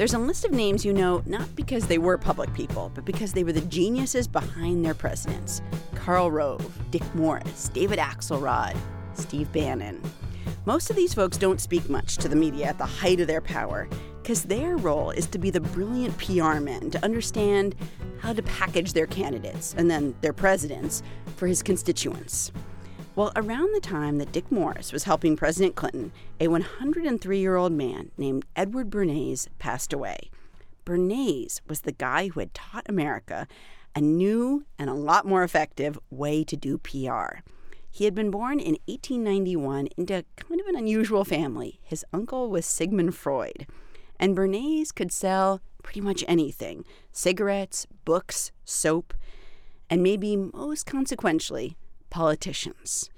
there's a list of names you know not because they were public people, but because they were the geniuses behind their presidents Karl Rove, Dick Morris, David Axelrod, Steve Bannon. Most of these folks don't speak much to the media at the height of their power because their role is to be the brilliant PR men to understand how to package their candidates and then their presidents for his constituents. Well, around the time that Dick Morris was helping President Clinton, a 103 year old man named Edward Bernays passed away. Bernays was the guy who had taught America a new and a lot more effective way to do PR. He had been born in 1891 into kind of an unusual family. His uncle was Sigmund Freud, and Bernays could sell pretty much anything cigarettes, books, soap, and maybe most consequentially, politicians.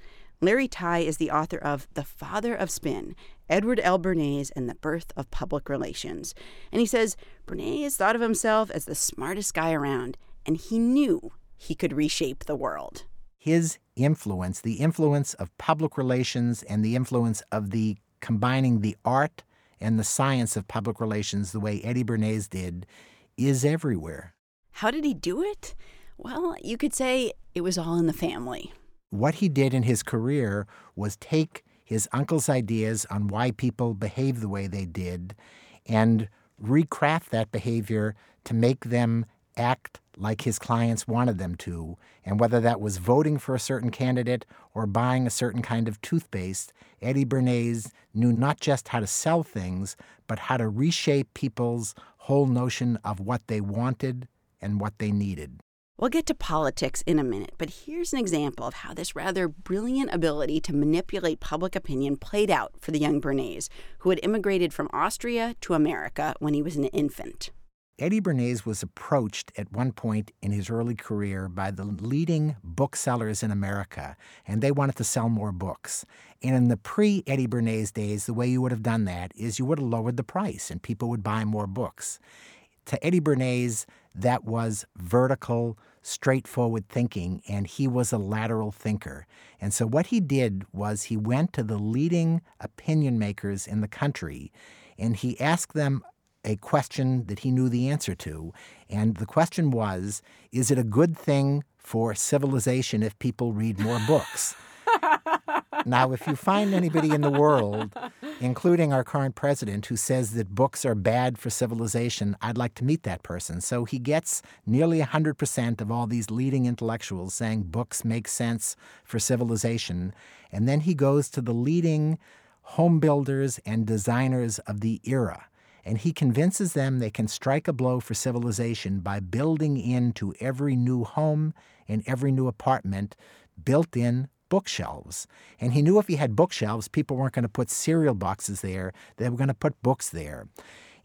Larry Tye is the author of The Father of Spin Edward L. Bernays and the Birth of Public Relations. And he says Bernays thought of himself as the smartest guy around, and he knew he could reshape the world. His influence, the influence of public relations and the influence of the combining the art and the science of public relations the way Eddie Bernays did, is everywhere. How did he do it? Well, you could say it was all in the family what he did in his career was take his uncle's ideas on why people behave the way they did and recraft that behavior to make them act like his clients wanted them to. And whether that was voting for a certain candidate or buying a certain kind of toothpaste, Eddie Bernays knew not just how to sell things, but how to reshape people's whole notion of what they wanted and what they needed. We'll get to politics in a minute, but here's an example of how this rather brilliant ability to manipulate public opinion played out for the young Bernays, who had immigrated from Austria to America when he was an infant. Eddie Bernays was approached at one point in his early career by the leading booksellers in America, and they wanted to sell more books. And in the pre Eddie Bernays days, the way you would have done that is you would have lowered the price and people would buy more books. To Eddie Bernays, that was vertical straightforward thinking, and he was a lateral thinker. And so, what he did was he went to the leading opinion makers in the country and he asked them a question that he knew the answer to. And the question was Is it a good thing for civilization if people read more books? now, if you find anybody in the world, including our current president, who says that books are bad for civilization, I'd like to meet that person. So he gets nearly 100% of all these leading intellectuals saying books make sense for civilization. And then he goes to the leading home builders and designers of the era. And he convinces them they can strike a blow for civilization by building into every new home and every new apartment built in bookshelves. And he knew if he had bookshelves, people weren't going to put cereal boxes there, they were going to put books there.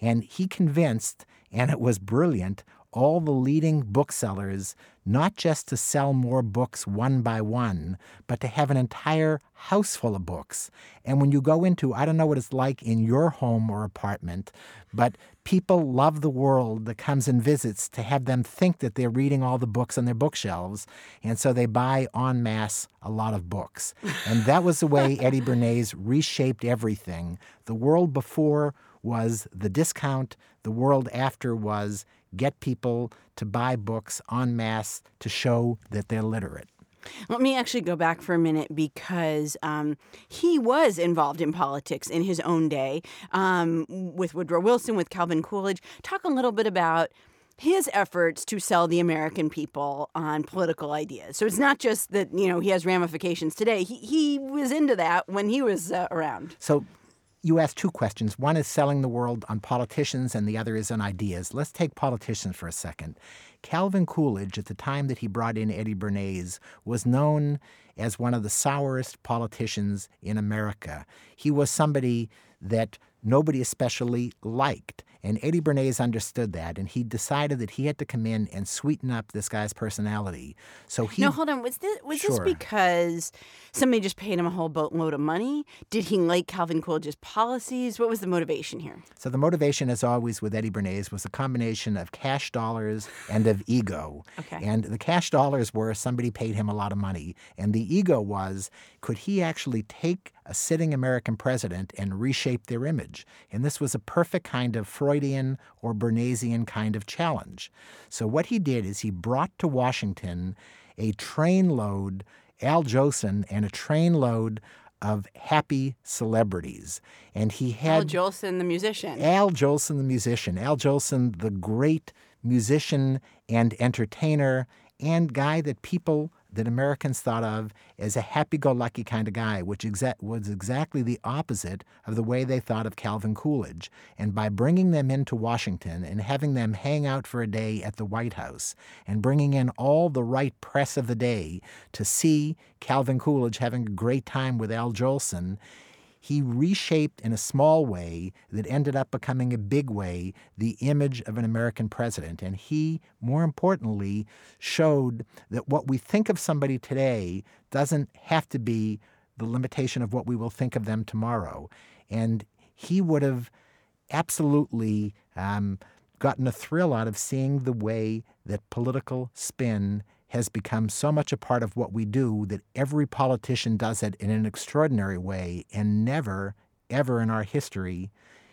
And he convinced, and it was brilliant, all the leading booksellers not just to sell more books one by one, but to have an entire house full of books. And when you go into, I don't know what it's like in your home or apartment, but people love the world that comes and visits to have them think that they're reading all the books on their bookshelves. And so they buy en masse a lot of books. And that was the way Eddie Bernays reshaped everything. The world before was the discount, the world after was get people to buy books en masse to show that they're literate. Let me actually go back for a minute because um, he was involved in politics in his own day um, with Woodrow Wilson, with Calvin Coolidge. Talk a little bit about his efforts to sell the American people on political ideas. So it's not just that you know he has ramifications today. He he was into that when he was uh, around. So you asked two questions. One is selling the world on politicians, and the other is on ideas. Let's take politicians for a second. Calvin Coolidge, at the time that he brought in Eddie Bernays, was known as one of the sourest politicians in America. He was somebody that nobody especially liked. And Eddie Bernays understood that, and he decided that he had to come in and sweeten up this guy's personality. So he no, hold on. Was this was this because somebody just paid him a whole boatload of money? Did he like Calvin Coolidge's policies? What was the motivation here? So the motivation, as always, with Eddie Bernays was a combination of cash dollars and of ego. Okay. And the cash dollars were somebody paid him a lot of money, and the ego was could he actually take a sitting American president and reshape their image? And this was a perfect kind of Freudian or Bernaysian kind of challenge. So what he did is he brought to Washington a trainload, Al Jolson, and a trainload of happy celebrities. And he had Al Jolson, the musician. Al Jolson, the musician. Al Jolson, the great musician and entertainer and guy that people, that Americans thought of as a happy go lucky kind of guy, which exa- was exactly the opposite of the way they thought of Calvin Coolidge. And by bringing them into Washington and having them hang out for a day at the White House and bringing in all the right press of the day to see Calvin Coolidge having a great time with Al Jolson, he reshaped in a small way that ended up becoming a big way the image of an American president. And he, more importantly, showed that what we think of somebody today doesn't have to be the limitation of what we will think of them tomorrow. And he would have absolutely um, gotten a thrill out of seeing the way that political spin has become so much a part of what we do that every politician does it in an extraordinary way and never, ever in our history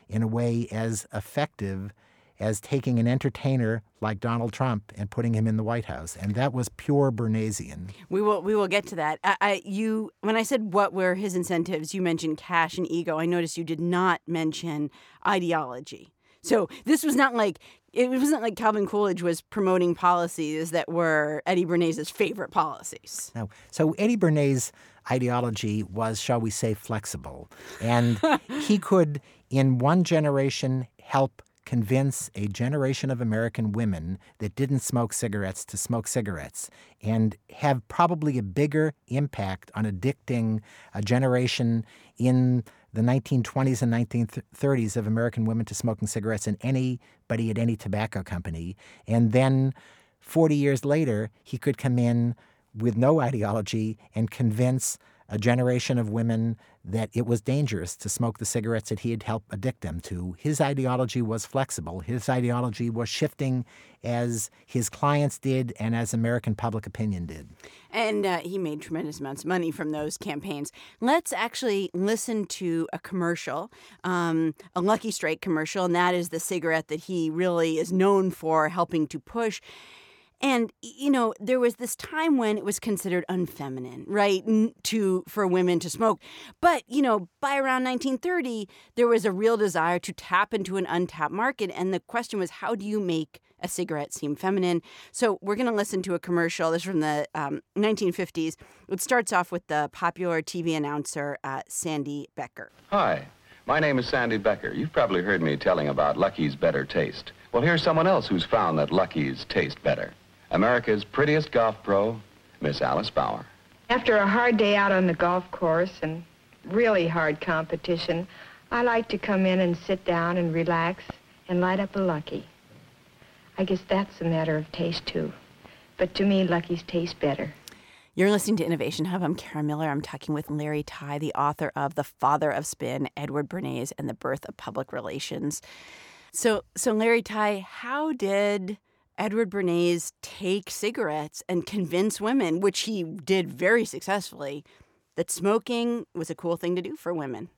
in a way as effective as taking an entertainer like Donald Trump and putting him in the White House. And that was pure Bernaysian. We will we will get to that. I, I you when I said what were his incentives, you mentioned cash and ego. I noticed you did not mention ideology. So this was not like it wasn't like Calvin Coolidge was promoting policies that were Eddie Bernays' favorite policies. Now, so Eddie Bernays' ideology was, shall we say, flexible. And he could, in one generation, help convince a generation of American women that didn't smoke cigarettes to smoke cigarettes and have probably a bigger impact on addicting a generation in the 1920s and 1930s of American women to smoking cigarettes in anybody at any tobacco company. And then 40 years later, he could come in with no ideology and convince a generation of women that it was dangerous to smoke the cigarettes that he had helped addict them to. His ideology was flexible. His ideology was shifting as his clients did and as American public opinion did. And uh, he made tremendous amounts of money from those campaigns. Let's actually listen to a commercial, um, a Lucky Strike commercial, and that is the cigarette that he really is known for helping to push. And you know, there was this time when it was considered unfeminine, right, to for women to smoke. But you know, by around 1930, there was a real desire to tap into an untapped market, and the question was, how do you make a cigarette seem feminine? So we're going to listen to a commercial. This is from the um, 1950s. It starts off with the popular TV announcer uh, Sandy Becker. Hi, my name is Sandy Becker. You've probably heard me telling about Lucky's better taste. Well, here's someone else who's found that Lucky's taste better. America's prettiest golf pro, Miss Alice Bauer. After a hard day out on the golf course and really hard competition, I like to come in and sit down and relax and light up a Lucky. I guess that's a matter of taste, too. But to me, Lucky's taste better. You're listening to Innovation Hub. I'm Kara Miller. I'm talking with Larry Tye, the author of The Father of Spin, Edward Bernays, and the Birth of Public Relations. So, so Larry Tye, how did Edward Bernays take cigarettes and convince women, which he did very successfully, that smoking was a cool thing to do for women?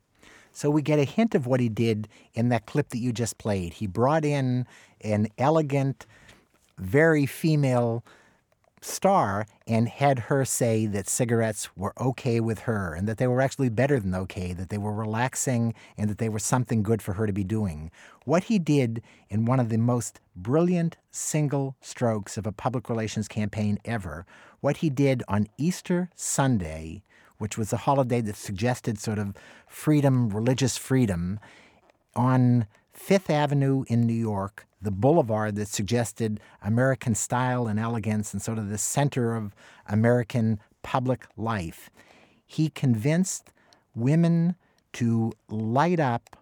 So we get a hint of what he did in that clip that you just played. He brought in an elegant, very female star and had her say that cigarettes were okay with her and that they were actually better than okay, that they were relaxing and that they were something good for her to be doing. What he did in one of the most brilliant single strokes of a public relations campaign ever, what he did on Easter Sunday, which was a holiday that suggested sort of freedom, religious freedom, on Fifth Avenue in New York, the boulevard that suggested American style and elegance and sort of the center of American public life. He convinced women to light up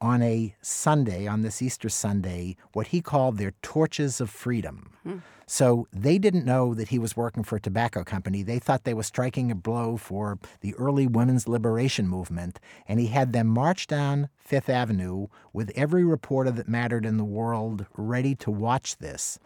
on a Sunday, on this Easter Sunday, what he called their torches of freedom. Hmm. So they didn't know that he was working for a tobacco company. They thought they were striking a blow for the early women's liberation movement. And he had them march down Fifth Avenue with every reporter that mattered in the world ready to watch this.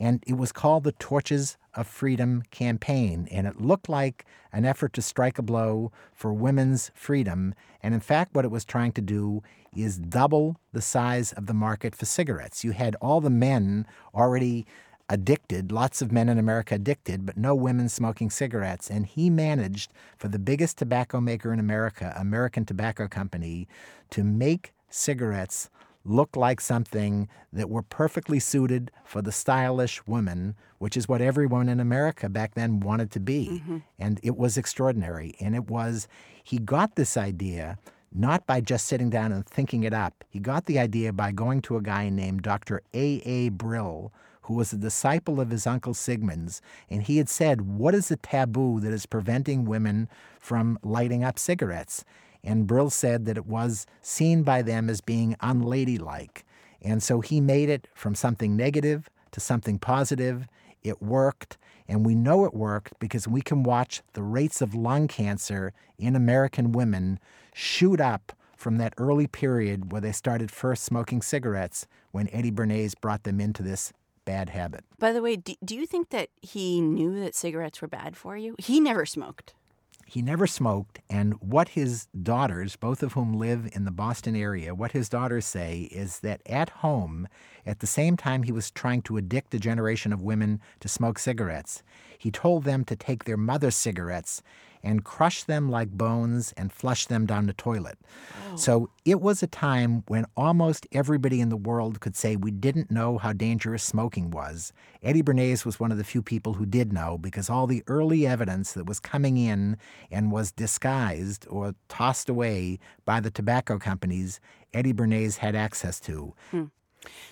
And it was called the Torches of Freedom campaign. And it looked like an effort to strike a blow for women's freedom. And in fact, what it was trying to do is double the size of the market for cigarettes. You had all the men already addicted, lots of men in America addicted, but no women smoking cigarettes. And he managed, for the biggest tobacco maker in America, American Tobacco Company, to make cigarettes look like something that were perfectly suited for the stylish woman, which is what everyone in America back then wanted to be. Mm-hmm. And it was extraordinary. And it was, he got this idea not by just sitting down and thinking it up. He got the idea by going to a guy named Dr. A. A. Brill, who was a disciple of his uncle Sigmund's, and he had said, What is the taboo that is preventing women from lighting up cigarettes? And Brill said that it was seen by them as being unladylike. And so he made it from something negative to something positive. It worked, and we know it worked because we can watch the rates of lung cancer in American women shoot up from that early period where they started first smoking cigarettes when Eddie Bernays brought them into this bad habit. By the way, do, do you think that he knew that cigarettes were bad for you? He never smoked. He never smoked, and what his daughters, both of whom live in the Boston area, what his daughters say is that at home, at the same time he was trying to addict a generation of women to smoke cigarettes, he told them to take their mother's cigarettes and crush them like bones and flush them down the toilet. Oh. So it was a time when almost everybody in the world could say we didn't know how dangerous smoking was. Eddie Bernays was one of the few people who did know because all the early evidence that was coming in and was disguised or tossed away by the tobacco companies, Eddie Bernays had access to. Hmm.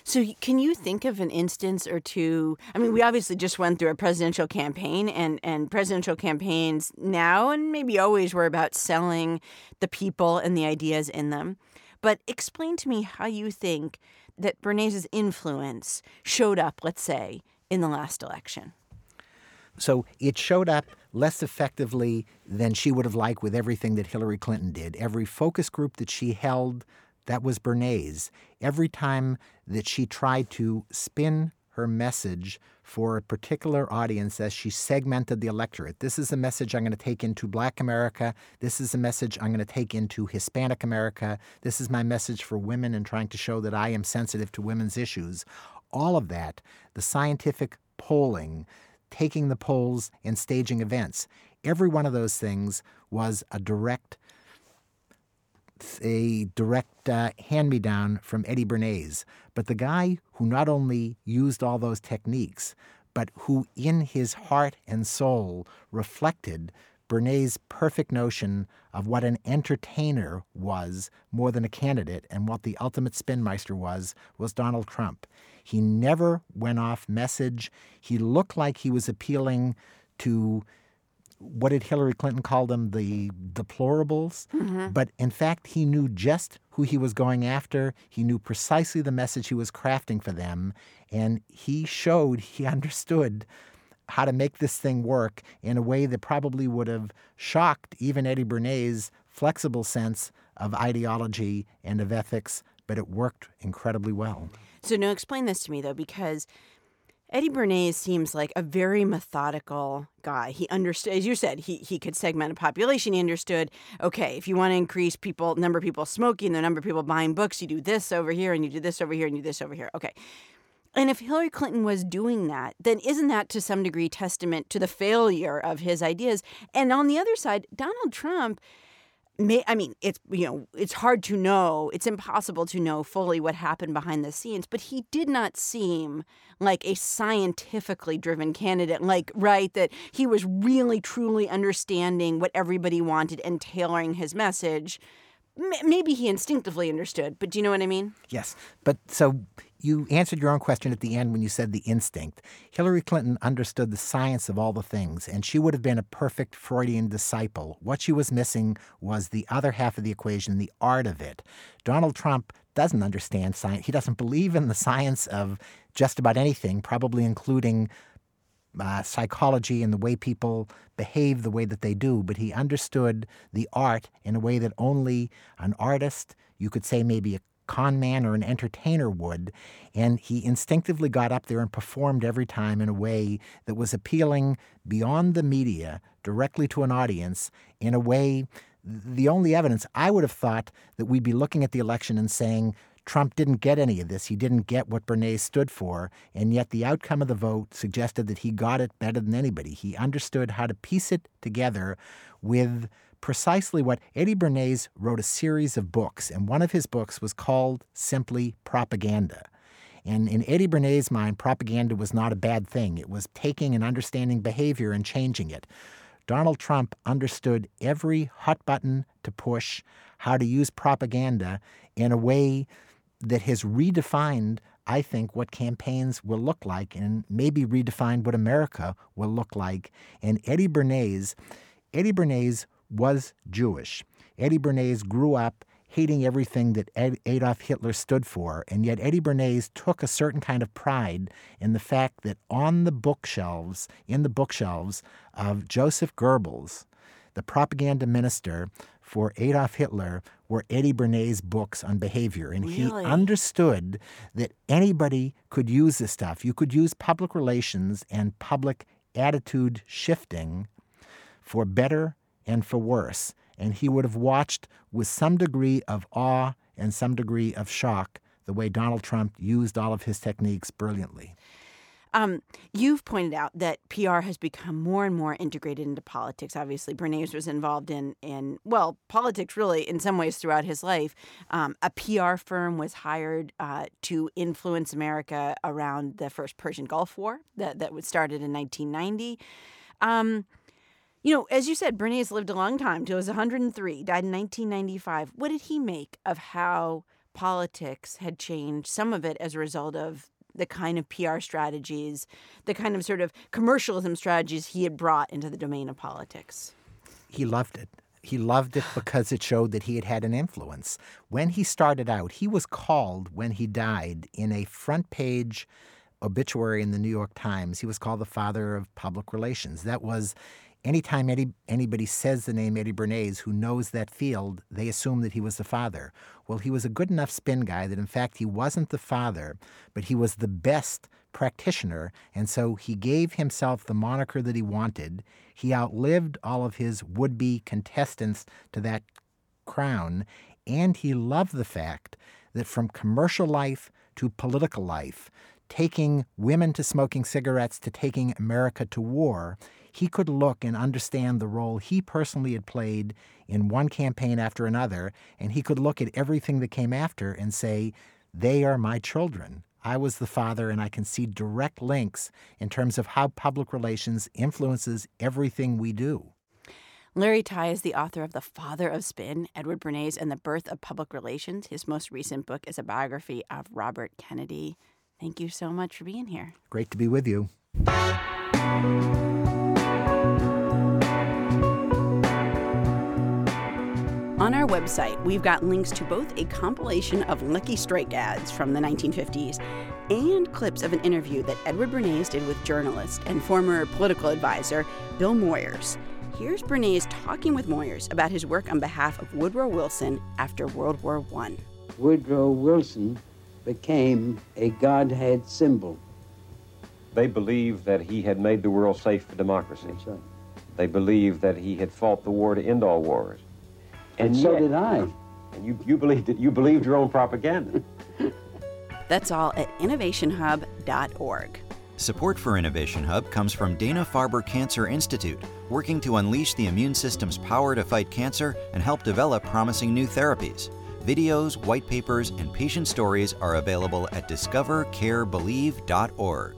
So, can you think of an instance or two? I mean, we obviously just went through a presidential campaign, and, and presidential campaigns now and maybe always were about selling the people and the ideas in them. But explain to me how you think that Bernays' influence showed up, let's say, in the last election. So it showed up less effectively than she would have liked with everything that Hillary Clinton did. Every focus group that she held that was Bernays. Every time that she tried to spin her message for a particular audience as she segmented the electorate. This is a message I'm going to take into Black America. This is a message I'm going to take into Hispanic America. This is my message for women and trying to show that I am sensitive to women's issues. All of that, the scientific polling, taking the polls and staging events, every one of those things was a direct a direct uh, hand me down from Eddie Bernays, but the guy who not only used all those techniques, but who in his heart and soul reflected Bernays' perfect notion of what an entertainer was more than a candidate and what the ultimate spinmeister was, was Donald Trump. He never went off message. He looked like he was appealing to what did Hillary Clinton call them? The deplorables. Mm-hmm. But in fact, he knew just who he was going after. He knew precisely the message he was crafting for them. And he showed he understood how to make this thing work in a way that probably would have shocked even Eddie Bernays' flexible sense of ideology and of ethics, but it worked incredibly well. So, now explain this to me, though, because Eddie Bernays seems like a very methodical guy. He understood, as you said, he, he could segment a population. He understood, okay, if you want to increase people, number of people smoking, the number of people buying books, you do this over here, and you do this over here, and you do this over here. Okay. And if Hillary Clinton was doing that, then isn't that to some degree testament to the failure of his ideas? And on the other side, Donald Trump may, I mean, it's you know, it's hard to know. It's impossible to know fully what happened behind the scenes, but he did not seem like a scientifically driven candidate, like right that he was really truly understanding what everybody wanted and tailoring his message. Maybe he instinctively understood, but do you know what I mean? Yes. But so you answered your own question at the end when you said the instinct. Hillary Clinton understood the science of all the things, and she would have been a perfect Freudian disciple. What she was missing was the other half of the equation, the art of it. Donald Trump doesn't understand science. He doesn't believe in the science of just about anything, probably including uh, psychology and the way people behave the way that they do. But he understood the art in a way that only an artist, you could say maybe a con man or an entertainer would. And he instinctively got up there and performed every time in a way that was appealing beyond the media directly to an audience in a way the only evidence I would have thought that we'd be looking at the election and saying Trump didn't get any of this. He didn't get what Bernays stood for. And yet the outcome of the vote suggested that he got it better than anybody. He understood how to piece it together with precisely what Eddie Bernays wrote a series of books, and one of his books was called simply Propaganda. And in Eddie Bernays' mind, propaganda was not a bad thing. It was taking and understanding behavior and changing it. Donald Trump understood every hot button to push, how to use propaganda in a way that has redefined, I think, what campaigns will look like and maybe redefined what America will look like. And Eddie Bernays, Eddie Bernays was Jewish. Eddie Bernays grew up hating everything that Ed, Adolf Hitler stood for, and yet Eddie Bernays took a certain kind of pride in the fact that on the bookshelves, in the bookshelves of Joseph Goebbels, the propaganda minister for Adolf Hitler, were Eddie Bernays' books on behavior. And really? he understood that anybody could use this stuff. You could use public relations and public attitude shifting for better and for worse and he would have watched with some degree of awe and some degree of shock the way Donald Trump used all of his techniques brilliantly. Um, you've pointed out that PR has become more and more integrated into politics. Obviously, Bernays was involved in, in well, politics really in some ways throughout his life. Um, a PR firm was hired uh, to influence America around the first Persian Gulf War that, that was started in 1990. Um, you know, as you said, Bernays lived a long time he was 103, died in 1995. What did he make of how politics had changed, some of it as a result of the kind of PR strategies, the kind of sort of commercialism strategies he had brought into the domain of politics? He loved it. He loved it because it showed that he had had an influence. When he started out, he was called when he died in a front page obituary in the New York Times. He was called the father of public relations. That was anytime any, anybody says the name Eddie Bernays who knows that field, they assume that he was the father. Well, he was a good enough spin guy that in fact he wasn't the father, but he was the best practitioner, and so he gave himself the moniker that he wanted. He outlived all of his would be contestants to that crown, and he loved the fact that from commercial life to political life, taking women to smoking cigarettes to taking America to war, he could look and understand the role he personally had played in one campaign after another, and he could look at everything that came after and say, They are my children. I was the father, and I can see direct links in terms of how public relations influences everything we do. Larry Tye is the author of The Father of Spin, Edward Bernays, and the Birth of Public Relations. His most recent book is a biography of Robert Kennedy. Thank you so much for being here. Great to be with you. On our website, we've got links to both a compilation of Lucky Strike ads from the 1950s and clips of an interview that Edward Bernays did with journalist and former political advisor Bill Moyers. Here's Bernays talking with Moyers about his work on behalf of Woodrow Wilson after World War I. Woodrow Wilson became a Godhead symbol. They believed that he had made the world safe for democracy. That's right. They believed that he had fought the war to end all wars. And, so yet- did I. And you, you believed it. You believed your own propaganda. That's all at innovationhub.org. Support for Innovation Hub comes from Dana Farber Cancer Institute, working to unleash the immune system's power to fight cancer and help develop promising new therapies. Videos, white papers, and patient stories are available at discovercarebelieve.org.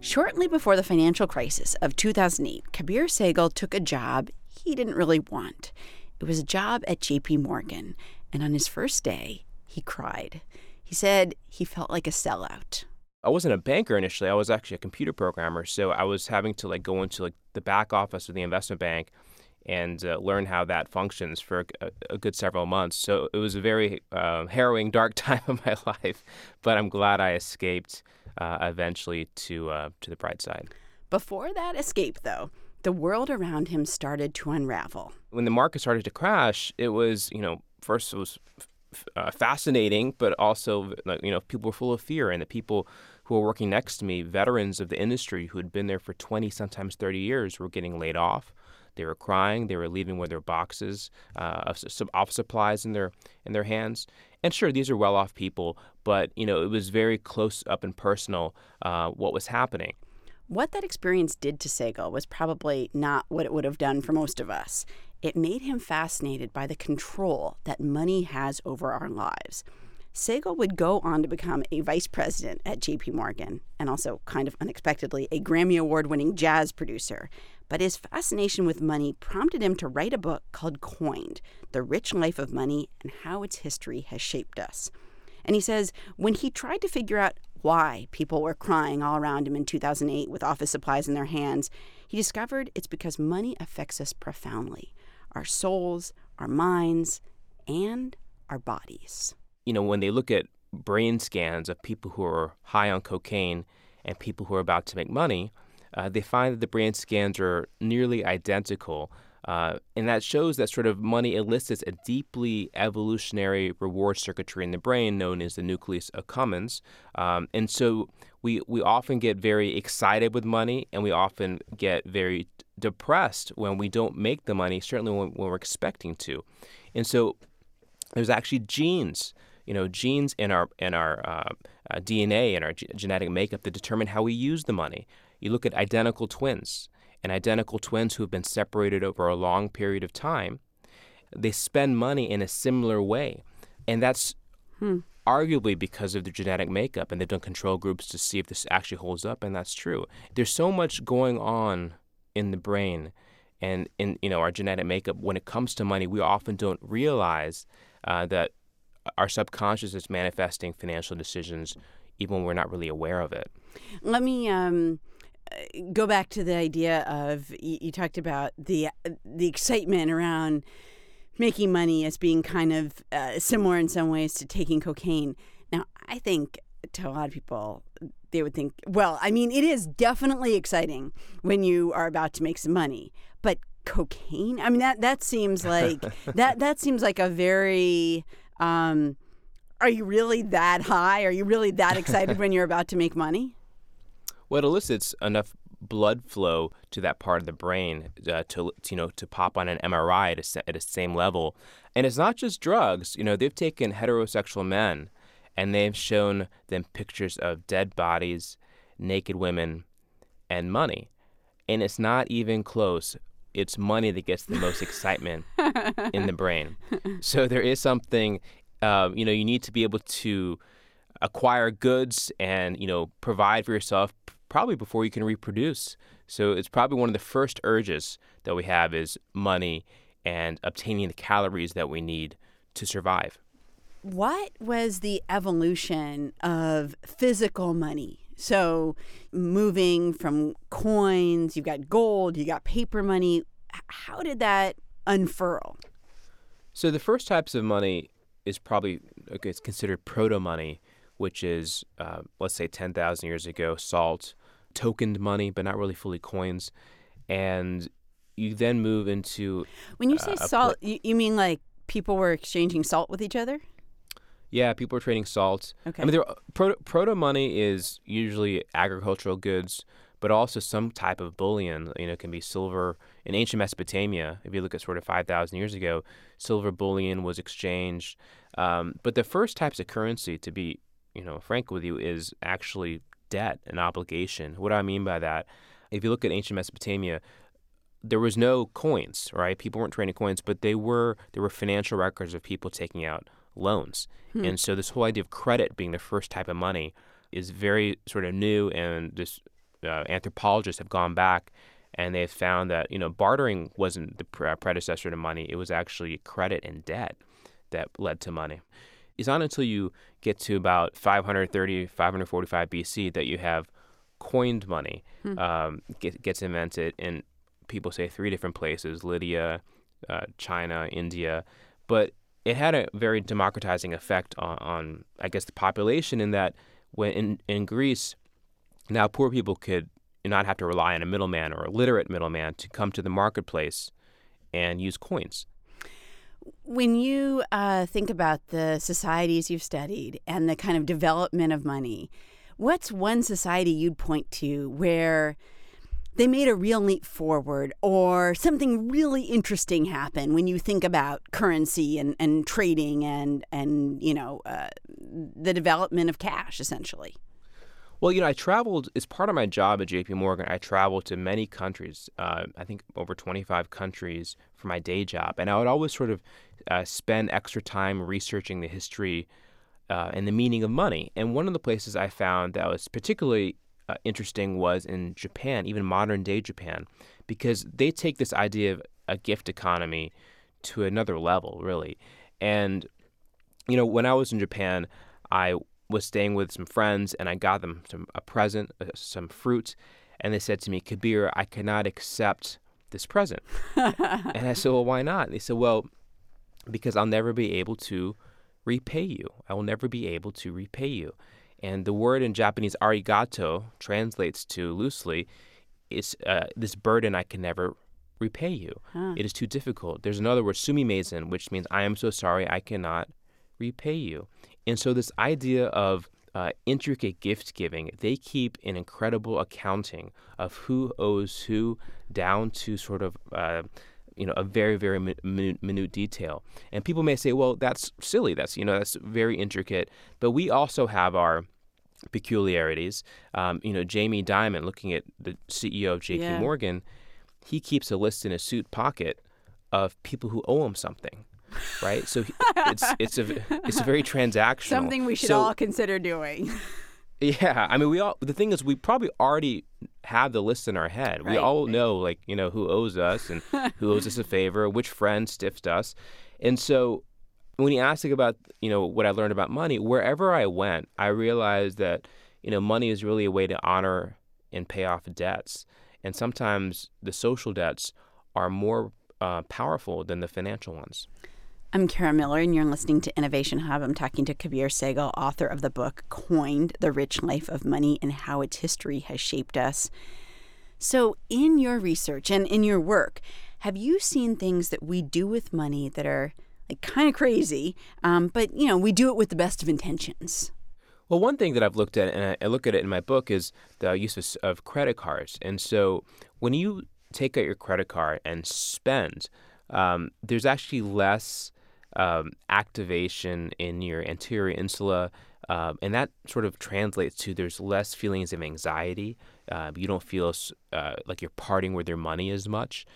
Shortly before the financial crisis of 2008, Kabir Sehgal took a job he didn't really want. It was a job at JP Morgan, and on his first day, he cried. He said he felt like a sellout. I wasn't a banker initially. I was actually a computer programmer, so I was having to like go into like the back office of the investment bank and uh, learn how that functions for a, a, good several months. So it was a very uh, harrowing, dark time of my life, but I'm glad I escaped uh, eventually to uh, to the bright side. Before that escape, though, the world around him started to unravel. When the market started to crash, it was you know first it was uh, fascinating, but also you know people were full of fear, and the people who were working next to me, veterans of the industry who had been there for 20, sometimes 30 years, were getting laid off. They were crying. They were leaving with their boxes uh, of some office supplies in their in their hands. And sure, these are well-off people, but you know it was very close up and personal uh, what was happening. What that experience did to Sehgal was probably not what it would have done for most of us. It made him fascinated by the control that money has over our lives. Sehgal would go on to become a vice president at JP Morgan and also, kind of unexpectedly, a Grammy Award winning jazz producer. But his fascination with money prompted him to write a book called Coined The Rich Life of Money and How Its History Has Shaped Us. And he says when he tried to figure out why people were crying all around him in 2008 with office supplies in their hands, he discovered it's because money affects us profoundly our souls, our minds, and our bodies. You know, when they look at brain scans of people who are high on cocaine and people who are about to make money, uh, they find that the brain scans are nearly identical. Uh, and that shows that sort of money elicits a deeply evolutionary reward circuitry in the brain known as the nucleus accumbens. Um, and so we, we often get very excited with money and we often get very depressed when we don't make the money, certainly when, when we're expecting to. And so there's actually genes you know, genes in our in our uh, uh, DNA and our g- genetic makeup that determine how we use the money. You look at identical twins and identical twins who have been separated over a long period of time, they spend money in a similar way. And that's hmm. arguably because of their genetic makeup. And they've done control groups to see if this actually holds up, and that's true. There's so much going on in the brain and in you know our genetic makeup when it comes to money we often don't realize uh, that our subconscious is manifesting financial decisions even when we're not really aware of it let me um, go back to the idea of you, you talked about the the excitement around making money as being kind of uh, similar in some ways to taking cocaine. Now, I think to a lot of people, they would think, well, I mean, it is definitely exciting when you are about to make some money, but cocaine, I mean, that that seems like that that seems like a very um, are you really that high? Are you really that excited when you're about to make money? Well, it elicits enough blood flow to that part of the brain uh, to, you know to pop on an MRI at a, at a same level. And it's not just drugs. You know, they've taken heterosexual men and they've shown them pictures of dead bodies, naked women, and money. And it's not even close. It's money that gets the most excitement in the brain. So there is something, um, you know, you need to be able to acquire goods and, you know, provide for yourself, probably before you can reproduce. So it's probably one of the first urges that we have is money and obtaining the calories that we need to survive. What was the evolution of physical money? So moving from coins, you've got gold, you got paper money. How did that unfurl? So the first types of money is probably okay, it's considered proto money, which is uh, let's say ten thousand years ago, salt, tokened money, but not really fully coins. And you then move into. When you say uh, salt, pl- you, you mean like people were exchanging salt with each other? Yeah, people are trading salt. Okay. I mean, proto, proto money is usually agricultural goods, but also some type of bullion. You know, it can be silver. In ancient Mesopotamia, if you look at sort of 5,000 years ago, silver bullion was exchanged. Um, but the first types of currency, to be, you know, frank with you, is actually debt, an obligation. What do I mean by that? If you look at ancient Mesopotamia, there was no coins, right? People weren't trading coins, but they were there were financial records of people taking out loans. Hmm. And so this whole idea of credit being the first type of money is very sort of new and this uh, anthropologists have gone back and they've found that, you know, bartering wasn't the pre- predecessor to money, it was actually credit and debt that led to money it's not until you get to about 530, 545 BC that you have coined money hmm. um, get, gets invented, and people say three different places Lydia, uh, China, India. But it had a very democratizing effect on, on, I guess, the population in that when in, in Greece, now poor people could not have to rely on a middleman or a literate middleman to come to the marketplace and use coins. When you uh, think about the societies you've studied and the kind of development of money, what's one society you'd point to where they made a real leap forward or something really interesting happened when you think about currency and, and trading and, and you know, uh, the development of cash, essentially? Well, you know, I traveled as part of my job at JP Morgan. I traveled to many countries, uh, I think over 25 countries for my day job. And I would always sort of uh, spend extra time researching the history uh, and the meaning of money. And one of the places I found that was particularly uh, interesting was in Japan, even modern day Japan, because they take this idea of a gift economy to another level, really. And, you know, when I was in Japan, I was staying with some friends and I got them some, a present, uh, some fruit, and they said to me, Kabir, I cannot accept this present. and I said, Well, why not? And they said, Well, because I'll never be able to repay you. I will never be able to repay you. And the word in Japanese arigato translates to loosely, it's uh, this burden I can never repay you. Huh. It is too difficult. There's another word, sumimasen, which means I am so sorry I cannot repay you. And so, this idea of uh, intricate gift giving, they keep an incredible accounting of who owes who down to sort of. Uh, you know, a very, very minute, minute detail. And people may say, well, that's silly. That's, you know, that's very intricate. But we also have our peculiarities. Um, you know, Jamie Dimon, looking at the CEO of JP yeah. Morgan, he keeps a list in his suit pocket of people who owe him something right? So it's it's a it's a very transactional. Something we should so, all consider doing. Yeah, I mean, we all. The thing is, we probably already have the list in our head. Right, we all know, like you know, who owes us and who owes us a favor, which friend stiffed us, and so when you ask about you know what I learned about money, wherever I went, I realized that you know money is really a way to honor and pay off debts, and sometimes the social debts are more uh, powerful than the financial ones. I'm Kara Miller, and you're listening to Innovation Hub. I'm talking to Kabir Sehgal, author of the book Coined The Rich Life of Money and How Its History Has Shaped Us. So, in your research and in your work, have you seen things that we do with money that are like kind of crazy, um, but you know, we do it with the best of intentions? Well, one thing that I've looked at, and I look at it in my book, is the use of, credit cards. And so, when you take out your credit card and spend, um, there's actually less um, activation in your anterior insula. Um, and that sort of translates to there's less feelings of anxiety. Uh, you don't feel uh, like you're parting with your money as much.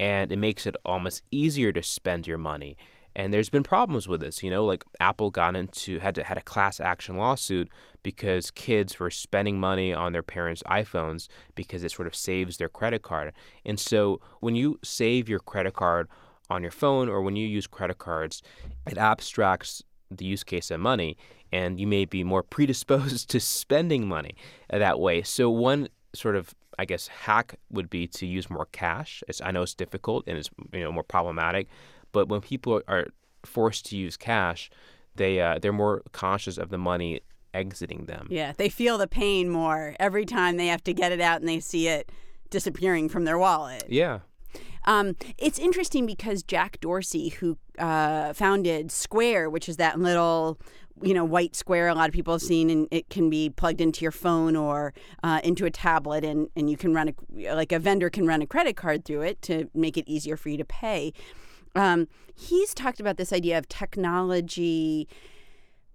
And it makes it almost easier to spend your money. And there's been problems with this, you know, like Apple got into had to had a class action lawsuit because kids were spending money on their parents' iPhones because it sort of saves their credit card. And so when you save your credit card on your phone or when you use credit cards, it abstracts the use case of money and you may be more predisposed to spending money that way. So one sort of I guess hack would be to use more cash. It's, I know it's difficult and it's you know more problematic, but when people are forced to use cash, they uh, they're more conscious of the money exiting them. Yeah, they feel the pain more every time they have to get it out and they see it disappearing from their wallet. Yeah. Um, it's interesting because Jack Dorsey, who uh, founded Square, which is that little you know white square a lot of people have seen and it can be plugged into your phone or uh, into a tablet and, and you can run a like a vendor can run a credit card through it to make it easier for you to pay. Um, he's talked about this idea of technology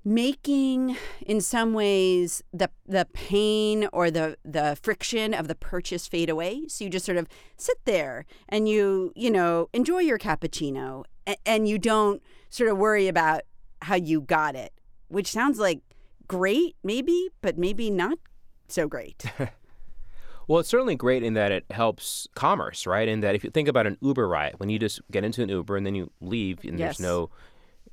making in some ways the the pain or the the friction of the purchase fade away so you just sort of sit there and you you know enjoy your cappuccino and, and you don't sort of worry about how you got it which sounds like great maybe but maybe not so great Well, it's certainly great in that it helps commerce, right? In that if you think about an Uber ride, when you just get into an Uber and then you leave and yes. there's no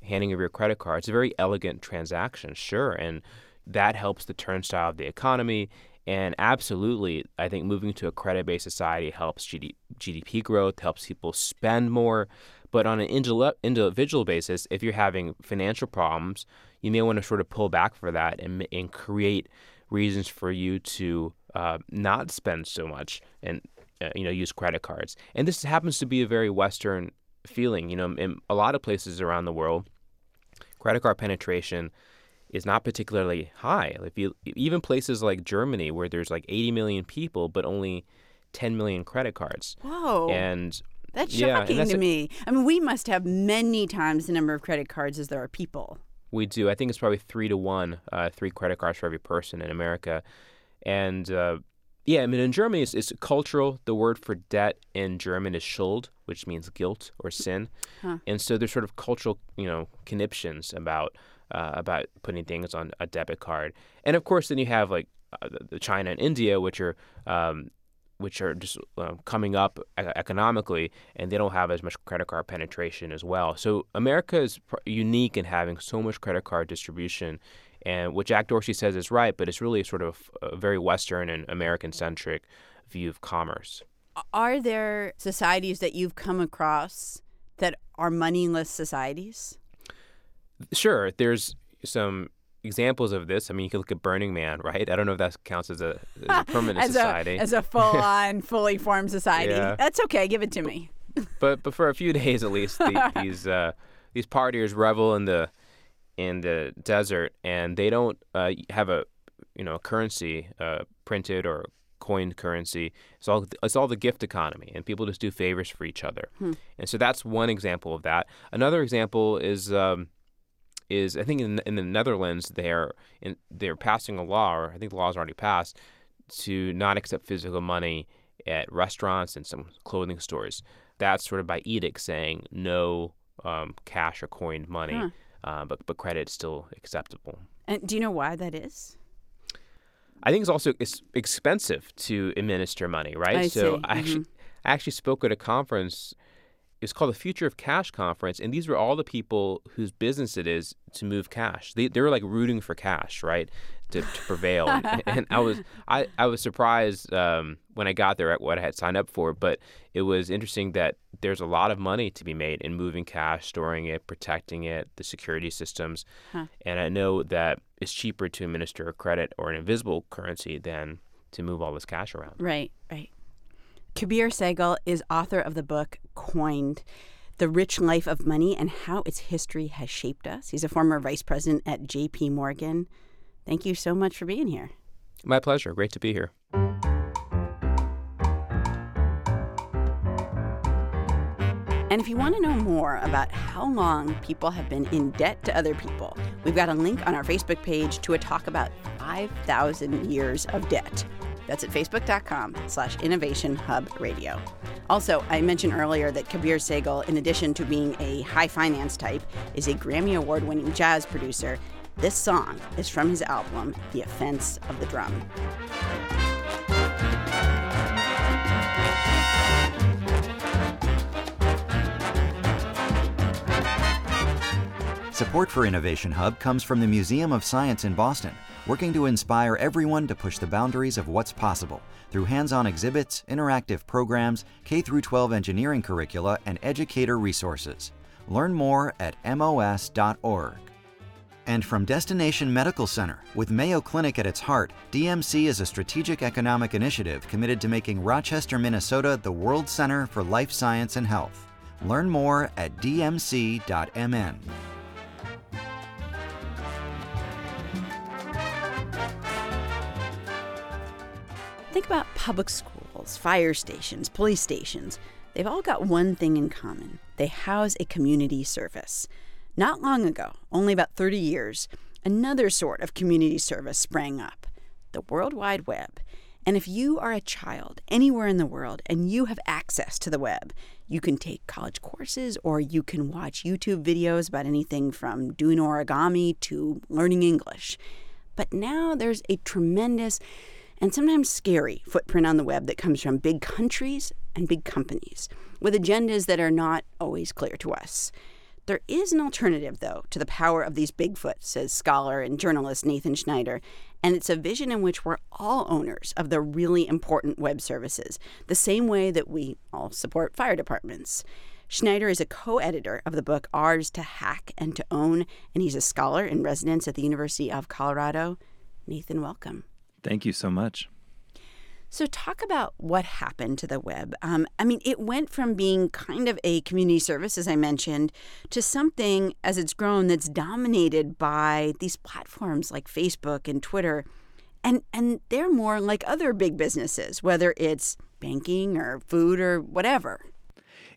handing of your credit card. It's a very elegant transaction, sure, and that helps the turnstile of the economy. And absolutely, I think moving to a credit based society helps GD- GDP growth, helps people spend more. But on an individual basis, if you're having financial problems, you may want to sort of pull back for that and, and create reasons for you to uh, not spend so much and uh, you know use credit cards. And this happens to be a very Western feeling. You know, in a lot of places around the world, credit card penetration is not particularly high. If you even places like Germany, where there's like 80 million people, but only 10 million credit cards. Whoa! And that's yeah, shocking that's to a, me. I mean, we must have many times the number of credit cards as there are people. We do. I think it's probably three to one, uh, three credit cards for every person in America. And uh, yeah, I mean, in Germany, it's, it's, cultural. The word for debt in German is Schuld, which means guilt or sin. Huh. And so there's sort of cultural, you know, conniptions about uh, about putting things on a debit card. And of course, then you have like uh, the China and India, which are um, which are just uh, coming up economically, and they don't have as much credit card penetration as well. So America is pr- unique in having so much credit card distribution, and what Jack Dorsey says is right, but it's really sort of a very Western and American centric view of commerce. Are there societies that you've come across that are moneyless societies? Sure, there's some examples of this. I mean, you can look at Burning Man, right? I don't know if that counts as a, as a permanent as society. A, as a full-on, fully formed society. Yeah. That's okay. Give it to me. but but for a few days at least, the, these uh, these partiers revel in the in the desert, and they don't uh, have a you know a currency uh, printed or coined currency. It's all it's all the gift economy, and people just do favors for each other. Hmm. And so that's one example of that. Another example is. Um, is I think in, in the Netherlands they're in, they're passing a law, or I think the law is already passed, to not accept physical money at restaurants and some clothing stores. That's sort of by edict saying no um, cash or coined money, huh. Uh, but but credit is still acceptable. And do you know why that is? I think it's also it's expensive to administer money, right? I so see. I actually mm-hmm. I actually spoke at a conference it's called the Future of Cash Conference, and these were all the people whose business it is to move cash. They, they were like rooting for cash, right, to, to prevail. and, and, I was I, I was surprised um, when I got there at what I had signed up for, but it was interesting that there's a lot of money to be made in moving cash, storing it, protecting it, the security systems, huh. and I know that it's cheaper to administer a credit or an invisible currency than to move all this cash around. Right, right. Kabir Sehgal is author of the book Coined The Rich Life of Money and How Its History Has Shaped Us. He's a former vice president at JP Morgan. Thank you so much for being here. My pleasure. Great to be here. And if you want to know more about how long people have been in debt to other people, we've got a link on our Facebook page to a talk about 5,000 years of debt. That's at facebook.com slash innovation hub radio. Also, I mentioned earlier that Kabir Sehgal, in addition to being a high finance type, is a Grammy Award winning jazz producer. This song is from his album, The Offense of the Drum. Support for Innovation Hub comes from the Museum of Science in Boston working to inspire everyone to push the boundaries of what's possible through hands-on exhibits, interactive programs, K-12 engineering curricula, and educator resources. Learn more at mos.org. And from Destination Medical Center, with Mayo Clinic at its heart, DMC is a strategic economic initiative committed to making Rochester, Minnesota the world center for life science and health. Learn more at dmc.mn. Think about public schools, fire stations, police stations. They've all got one thing in common they house a community service. Not long ago, only about 30 years, another sort of community service sprang up the World Wide Web. And if you are a child anywhere in the world and you have access to the web, you can take college courses or you can watch YouTube videos about anything from doing origami to learning English. But now there's a tremendous and sometimes scary footprint on the web that comes from big countries and big companies with agendas that are not always clear to us. There is an alternative, though, to the power of these Bigfoot, says scholar and journalist Nathan Schneider, and it's a vision in which we're all owners of the really important web services, the same way that we all support fire departments. Schneider is a co editor of the book Ours to Hack and to Own, and he's a scholar in residence at the University of Colorado. Nathan, welcome. Thank you so much. So, talk about what happened to the web. Um, I mean, it went from being kind of a community service, as I mentioned, to something as it's grown that's dominated by these platforms like Facebook and Twitter. And, and they're more like other big businesses, whether it's banking or food or whatever.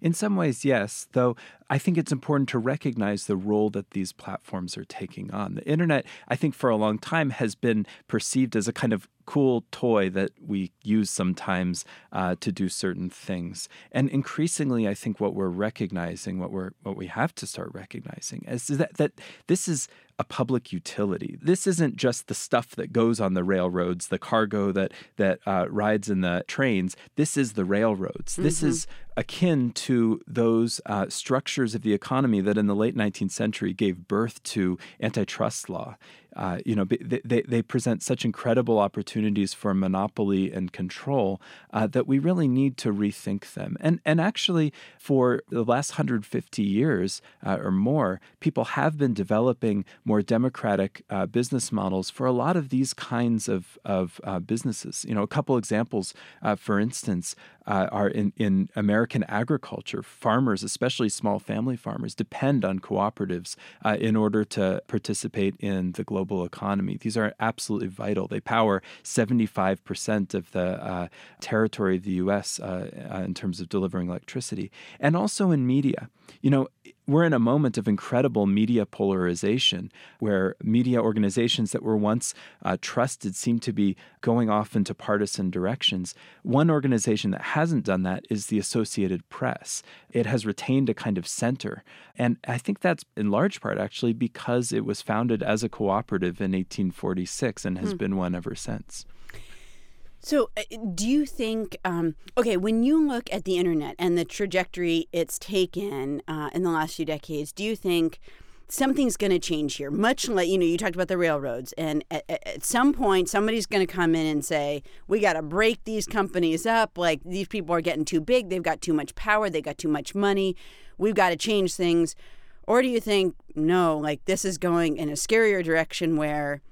In some ways, yes, though I think it's important to recognize the role that these platforms are taking on. The internet, I think, for a long time has been perceived as a kind of cool toy that we use sometimes uh, to do certain things. And increasingly, I think what we're recognizing, what we're what we have to start recognizing, is that that this is a public utility. This isn't just the stuff that goes on the railroads, the cargo that that uh, rides in the trains. This is the railroads. Mm-hmm. This is akin to those uh, structures of the economy that in the late 19th century gave birth to antitrust law. Uh, you know, they, they present such incredible opportunities for monopoly and control uh, that we really need to rethink them. And and actually, for the last 150 years uh, or more, people have been developing more democratic uh, business models for a lot of these kinds of of uh, businesses. You know, a couple examples, for instance, are in in American agriculture. Farmers, especially small family farmers, depend on cooperatives in order to participate in the global global economy. These are absolutely vital. They power 75% of the uh, territory of the U.S. Uh, uh, in terms of delivering electricity, and also in media. You know, we're in a moment of incredible media polarization where media organizations that were once uh, trusted seem to be going off into partisan directions. One organization that hasn't done that is the Associated Press. It has retained a kind of center. And I think that's in large part actually because it was founded as a cooperative in 1846 and has hmm. been one ever since. So, uh, do you think, um, okay, when you look at the internet and the trajectory it's taken uh, in the last few decades, do you think something's going to change here? Much like, you know, you talked about the railroads, and at, at some point, somebody's going to come in and say, we got to break these companies up. Like, these people are getting too big. They've got too much power. They've got too much money. We've got to change things. Or do you think, no, like, this is going in a scarier direction where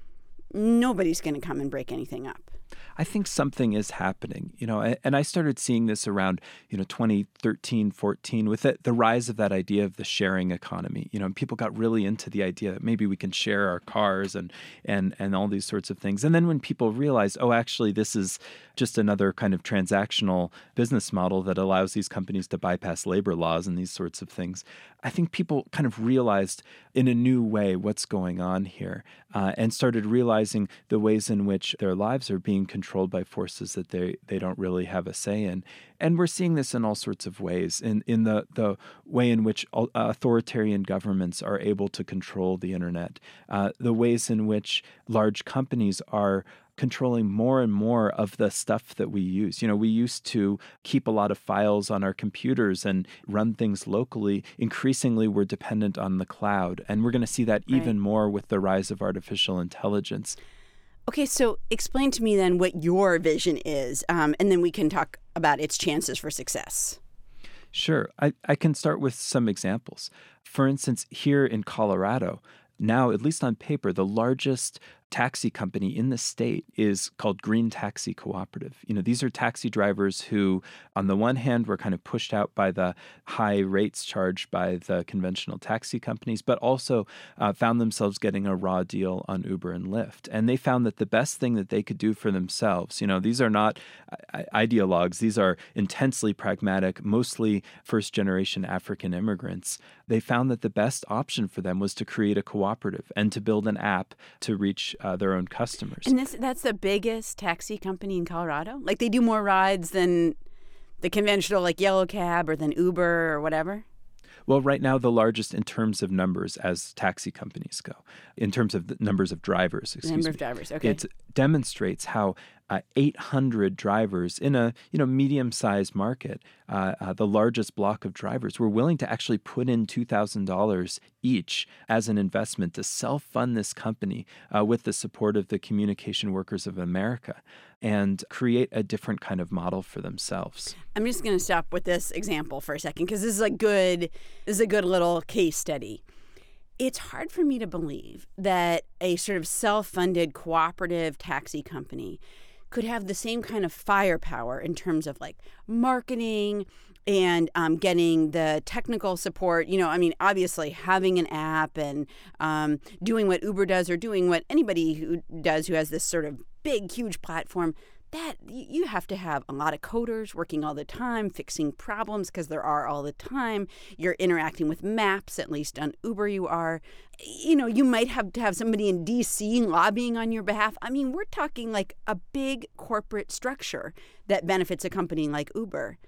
nobody's going to come and break anything up? I think something is happening, you know, and I started seeing this around, you know, 2013, 14 with it, the rise of that idea of the sharing economy. You know, people got really into the idea that maybe we can share our cars and and and all these sorts of things. And then when people realize, oh, actually this is just another kind of transactional business model that allows these companies to bypass labor laws and these sorts of things. I think people kind of realized in a new way what's going on here uh, and started realizing the ways in which their lives are being controlled by forces that they, they don't really have a say in. And we're seeing this in all sorts of ways in, in the, the way in which authoritarian governments are able to control the internet, uh, the ways in which large companies are controlling more and more of the stuff that we use. You know, we used to keep a lot of files on our computers and run things locally. Increasingly, we're dependent on the cloud. And we're going to see that right. even more with the rise of artificial intelligence. Okay, so explain to me then what your vision is, um, and then we can talk about its chances for success. Sure. I, I can start with some examples. For instance, here in Colorado, now, at least on paper, the largest taxi company in the state is called Green Taxi Cooperative. You know, these are taxi drivers who, on the one hand, were kind of pushed out by the high rates charged by the conventional taxi companies, but also uh, found themselves getting a raw deal on Uber and Lyft. And they found that the best thing that they could do for themselves, you know, these are not uh, ideologues, these are intensely pragmatic, mostly first generation African immigrants. They found that the best option for them was to create a cooperative and to build an app to reach uh, their own customers. And this that's the biggest taxi company in Colorado. Like they do more rides than the conventional like yellow cab or than Uber or whatever. Well, right now, the largest in terms of numbers as taxi companies go, in terms of the numbers of drivers. Excuse number me. of drivers. Okay. It demonstrates how uh, 800 drivers in a you know medium-sized market, uh, uh, the largest block of drivers, were willing to actually put in $2,000 each as an investment to self-fund this company uh, with the support of the Communication Workers of America and create a different kind of model for themselves. I'm just going to stop with this example for a second because this is a good this is a good little case study it's hard for me to believe that a sort of self funded cooperative taxi company could have the same kind of firepower in terms of like marketing and um, getting the technical support. You know, I mean, obviously having an app and um, doing what Uber does or doing what anybody who does who has this sort of big, huge platform that you have to have a lot of coders working all the time fixing problems because there are all the time. You're interacting with maps at least on uber you are. You know you might have to have somebody in dc lobbying on your behalf. I mean we're talking like a big corporate structure that benefits a company like uber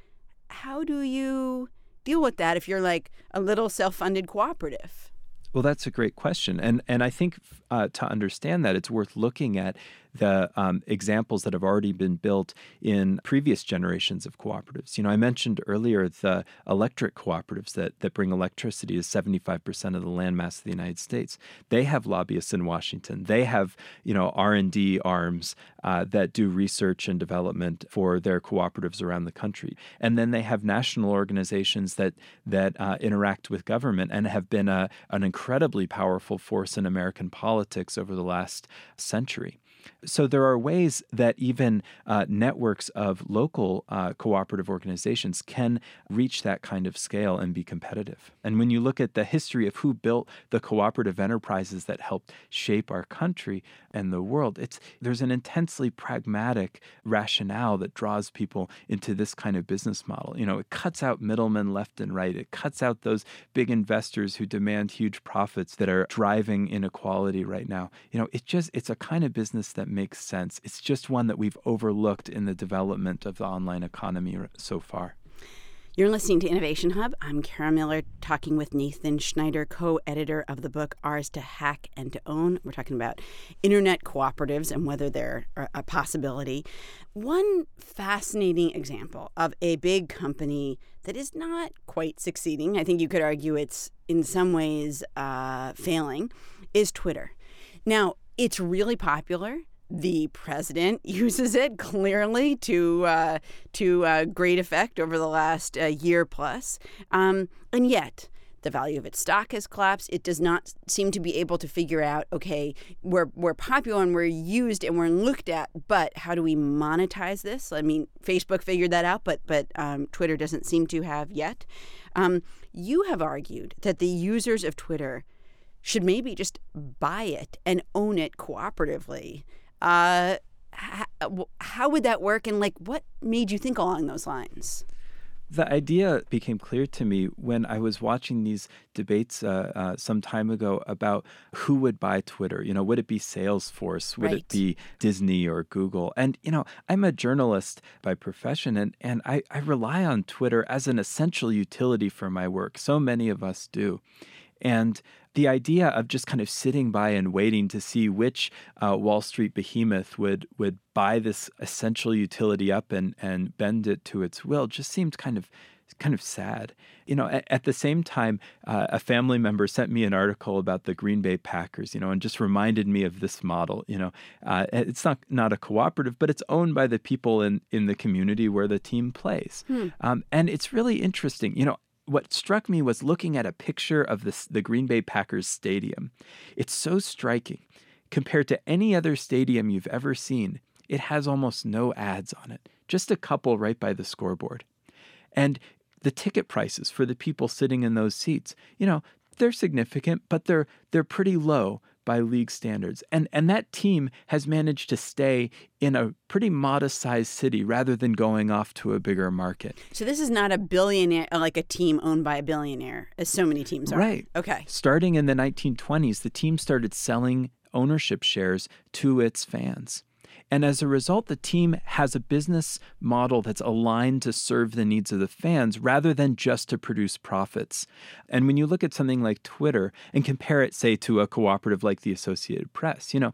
how do you deal with that if you're like a little self-funded cooperative? Well, that's a great question, and and I think uh, to understand that, it's worth looking at the um, examples that have already been built in previous generations of cooperatives. You know, I mentioned earlier the electric cooperatives that, that bring electricity to 75% of the landmass of the United States. They have lobbyists in Washington. They have, you know, R&D arms uh, that do research and development for their cooperatives around the country. And then they have national organizations that, that uh, interact with government and have been a, an incredibly powerful force in American politics over the last century. So there are ways that even uh, networks of local uh, cooperative organizations can reach that kind of scale and be competitive. And when you look at the history of who built the cooperative enterprises that helped shape our country and the world, it's there's an intensely pragmatic rationale that draws people into this kind of business model. You know, it cuts out middlemen left and right. It cuts out those big investors who demand huge profits that are driving inequality right now. You know, it just it's a kind of business that makes sense. It's just one that we've overlooked in the development of the online economy so far. You're listening to Innovation Hub. I'm Kara Miller talking with Nathan Schneider, co editor of the book Ours to Hack and to Own. We're talking about internet cooperatives and whether they're a possibility. One fascinating example of a big company that is not quite succeeding, I think you could argue it's in some ways uh, failing, is Twitter. Now, it's really popular. The president uses it clearly to uh, to uh, great effect over the last uh, year plus, um, and yet the value of its stock has collapsed. It does not seem to be able to figure out, okay, we're, we're popular and we're used and we're looked at, but how do we monetize this? I mean, Facebook figured that out, but, but um, Twitter doesn't seem to have yet. Um, you have argued that the users of Twitter should maybe just buy it and own it cooperatively. Uh, how, how would that work? And like, what made you think along those lines? The idea became clear to me when I was watching these debates uh, uh, some time ago about who would buy Twitter. You know, would it be Salesforce? Would right. it be Disney or Google? And, you know, I'm a journalist by profession and, and I, I rely on Twitter as an essential utility for my work. So many of us do. And the idea of just kind of sitting by and waiting to see which uh, Wall Street behemoth would would buy this essential utility up and and bend it to its will just seemed kind of kind of sad. You know, at, at the same time, uh, a family member sent me an article about the Green Bay Packers, you know, and just reminded me of this model. You know, uh, it's not not a cooperative, but it's owned by the people in in the community where the team plays, hmm. um, and it's really interesting. You know, what struck me was looking at a picture of this, the Green Bay Packers stadium. It's so striking. Compared to any other stadium you've ever seen, it has almost no ads on it, just a couple right by the scoreboard. And the ticket prices for the people sitting in those seats, you know, they're significant, but they're they're pretty low by league standards. And and that team has managed to stay in a pretty modest sized city rather than going off to a bigger market. So this is not a billionaire uh, like a team owned by a billionaire as so many teams are. Right. Okay. Starting in the 1920s, the team started selling ownership shares to its fans. And as a result, the team has a business model that's aligned to serve the needs of the fans rather than just to produce profits. And when you look at something like Twitter and compare it, say, to a cooperative like the Associated Press, you know,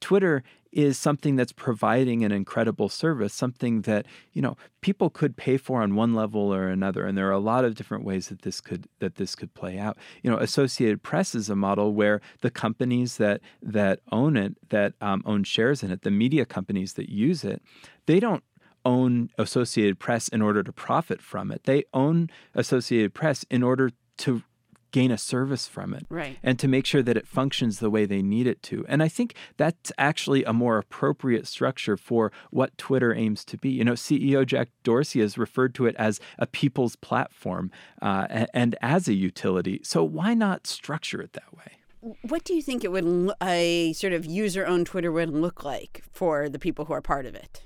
Twitter is something that's providing an incredible service, something that, you know, people could pay for on one level or another. And there are a lot of different ways that this could that this could play out. You know, Associated Press is a model where the companies that that own it, that um, own shares in it, the media companies that use it, they don't own Associated Press in order to profit from it. They own Associated Press in order to gain a service from it right. and to make sure that it functions the way they need it to. And I think that's actually a more appropriate structure for what Twitter aims to be. You know, CEO Jack Dorsey has referred to it as a people's platform uh, and, and as a utility. So why not structure it that way? What do you think it would a sort of user-owned Twitter would look like for the people who are part of it?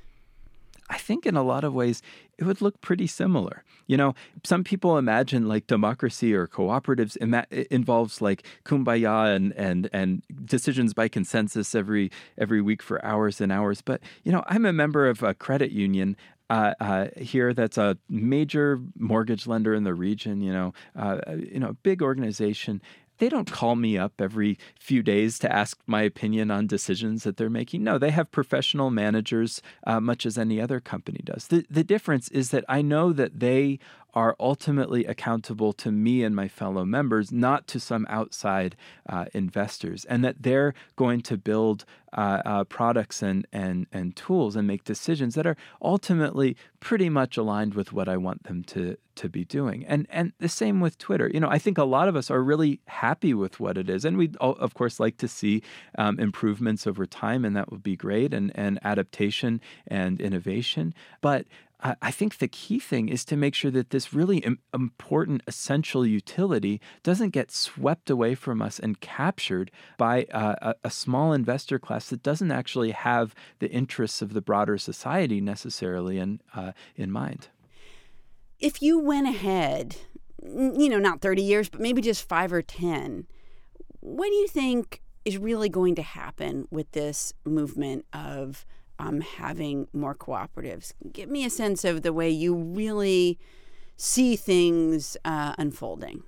I think in a lot of ways it would look pretty similar. You know, some people imagine like democracy or cooperatives ima- involves like kumbaya and and and decisions by consensus every every week for hours and hours. But you know, I'm a member of a credit union uh, uh, here that's a major mortgage lender in the region. You know, uh, you know, big organization, they don't call me up every few days to ask my opinion on decisions that they're making. No, they have professional managers, uh, much as any other company does. The, the difference is that I know that they are ultimately accountable to me and my fellow members, not to some outside uh, investors, and that they're going to build uh, uh, products and, and, and tools and make decisions that are ultimately pretty much aligned with what I want them to, to be doing. And, and the same with Twitter. You know, I think a lot of us are really happy with what it is, and we of course like to see um, improvements over time, and that would be great, and, and adaptation and innovation. But I think the key thing is to make sure that this really important, essential utility doesn't get swept away from us and captured by a, a, small investor class that doesn't actually have the interests of the broader society necessarily in uh, in mind. If you went ahead, you know, not 30 years, but maybe just five or 10, what do you think is really going to happen with this movement of um, having more cooperatives. Give me a sense of the way you really see things uh, unfolding.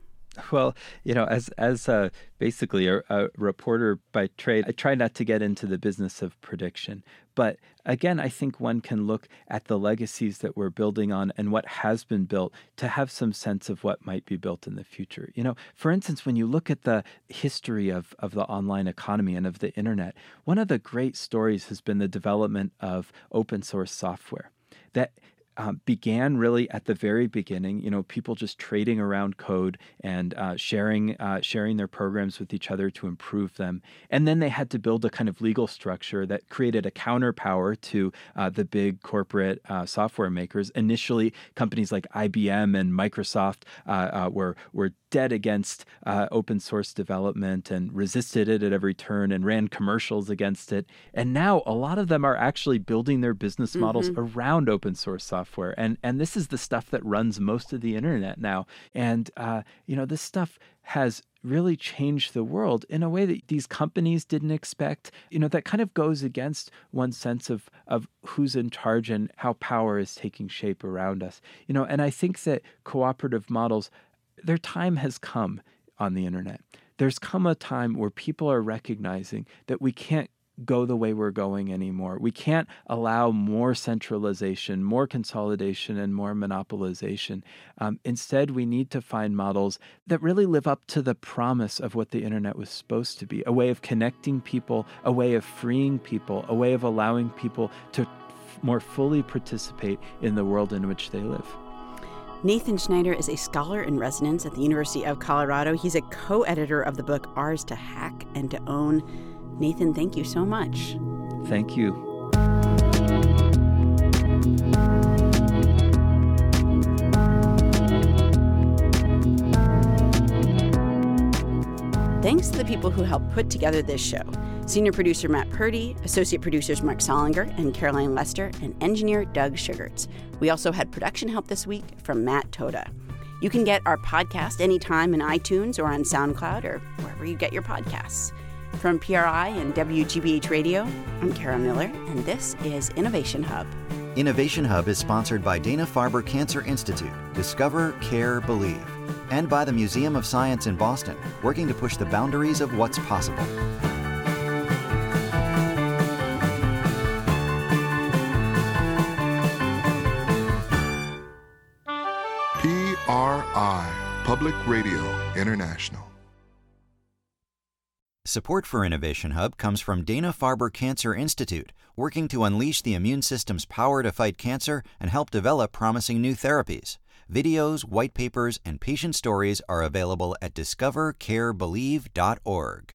Well, you know, as as uh, basically a, a, reporter by trade, I try not to get into the business of prediction. But again, I think one can look at the legacies that we're building on and what has been built to have some sense of what might be built in the future. You know, for instance, when you look at the history of, of the online economy and of the internet, one of the great stories has been the development of open source software that um, began really at the very beginning. You know, people just trading around code and uh, sharing uh, sharing their programs with each other to improve them, and then they had to build a kind of legal structure that created a counterpower to uh, the big corporate uh, software makers. Initially, companies like IBM and Microsoft uh, were were dead against open source development and resisted it at every turn and ran commercials against it. And now a lot of them are actually building their business models mm-hmm. around open source software software, and and this is the stuff that runs most of the internet now. And uh, you know, this stuff has really changed the world in a way that these companies didn't expect. You know, that kind of goes against one's sense of of who's in charge and how power is taking shape around us. You know, and I think that cooperative models, their time has come on the internet. There's come a time where people are recognizing that we can't go the way we're going anymore. We can't allow more centralization, more consolidation, and more monopolization. Um, instead, we need to find models that really live up to the promise of what the internet was supposed to be a way of connecting people, a way of freeing people, a way of allowing people to f- more fully participate in the world in which they live. Nathan Schneider is a scholar in residence at the University of Colorado. He's a co editor of the book Ours to Hack and to Own Nathan, thank you so much. Thank you. Thanks to the people who helped put together this show senior producer Matt Purdy, associate producers Mark Solinger and Caroline Lester, and engineer Doug Sugarts. We also had production help this week from Matt Toda. You can get our podcast anytime in iTunes or on SoundCloud or wherever you get your podcasts. From PRI and WGBH Radio, I'm Kara Miller, and this is Innovation Hub. Innovation Hub is sponsored by Dana Farber Cancer Institute, Discover, Care, Believe, and by the Museum of Science in Boston, working to push the boundaries of what's possible. PRI, Public Radio International. Support for Innovation Hub comes from Dana Farber Cancer Institute, working to unleash the immune system's power to fight cancer and help develop promising new therapies. Videos, white papers, and patient stories are available at discovercarebelieve.org.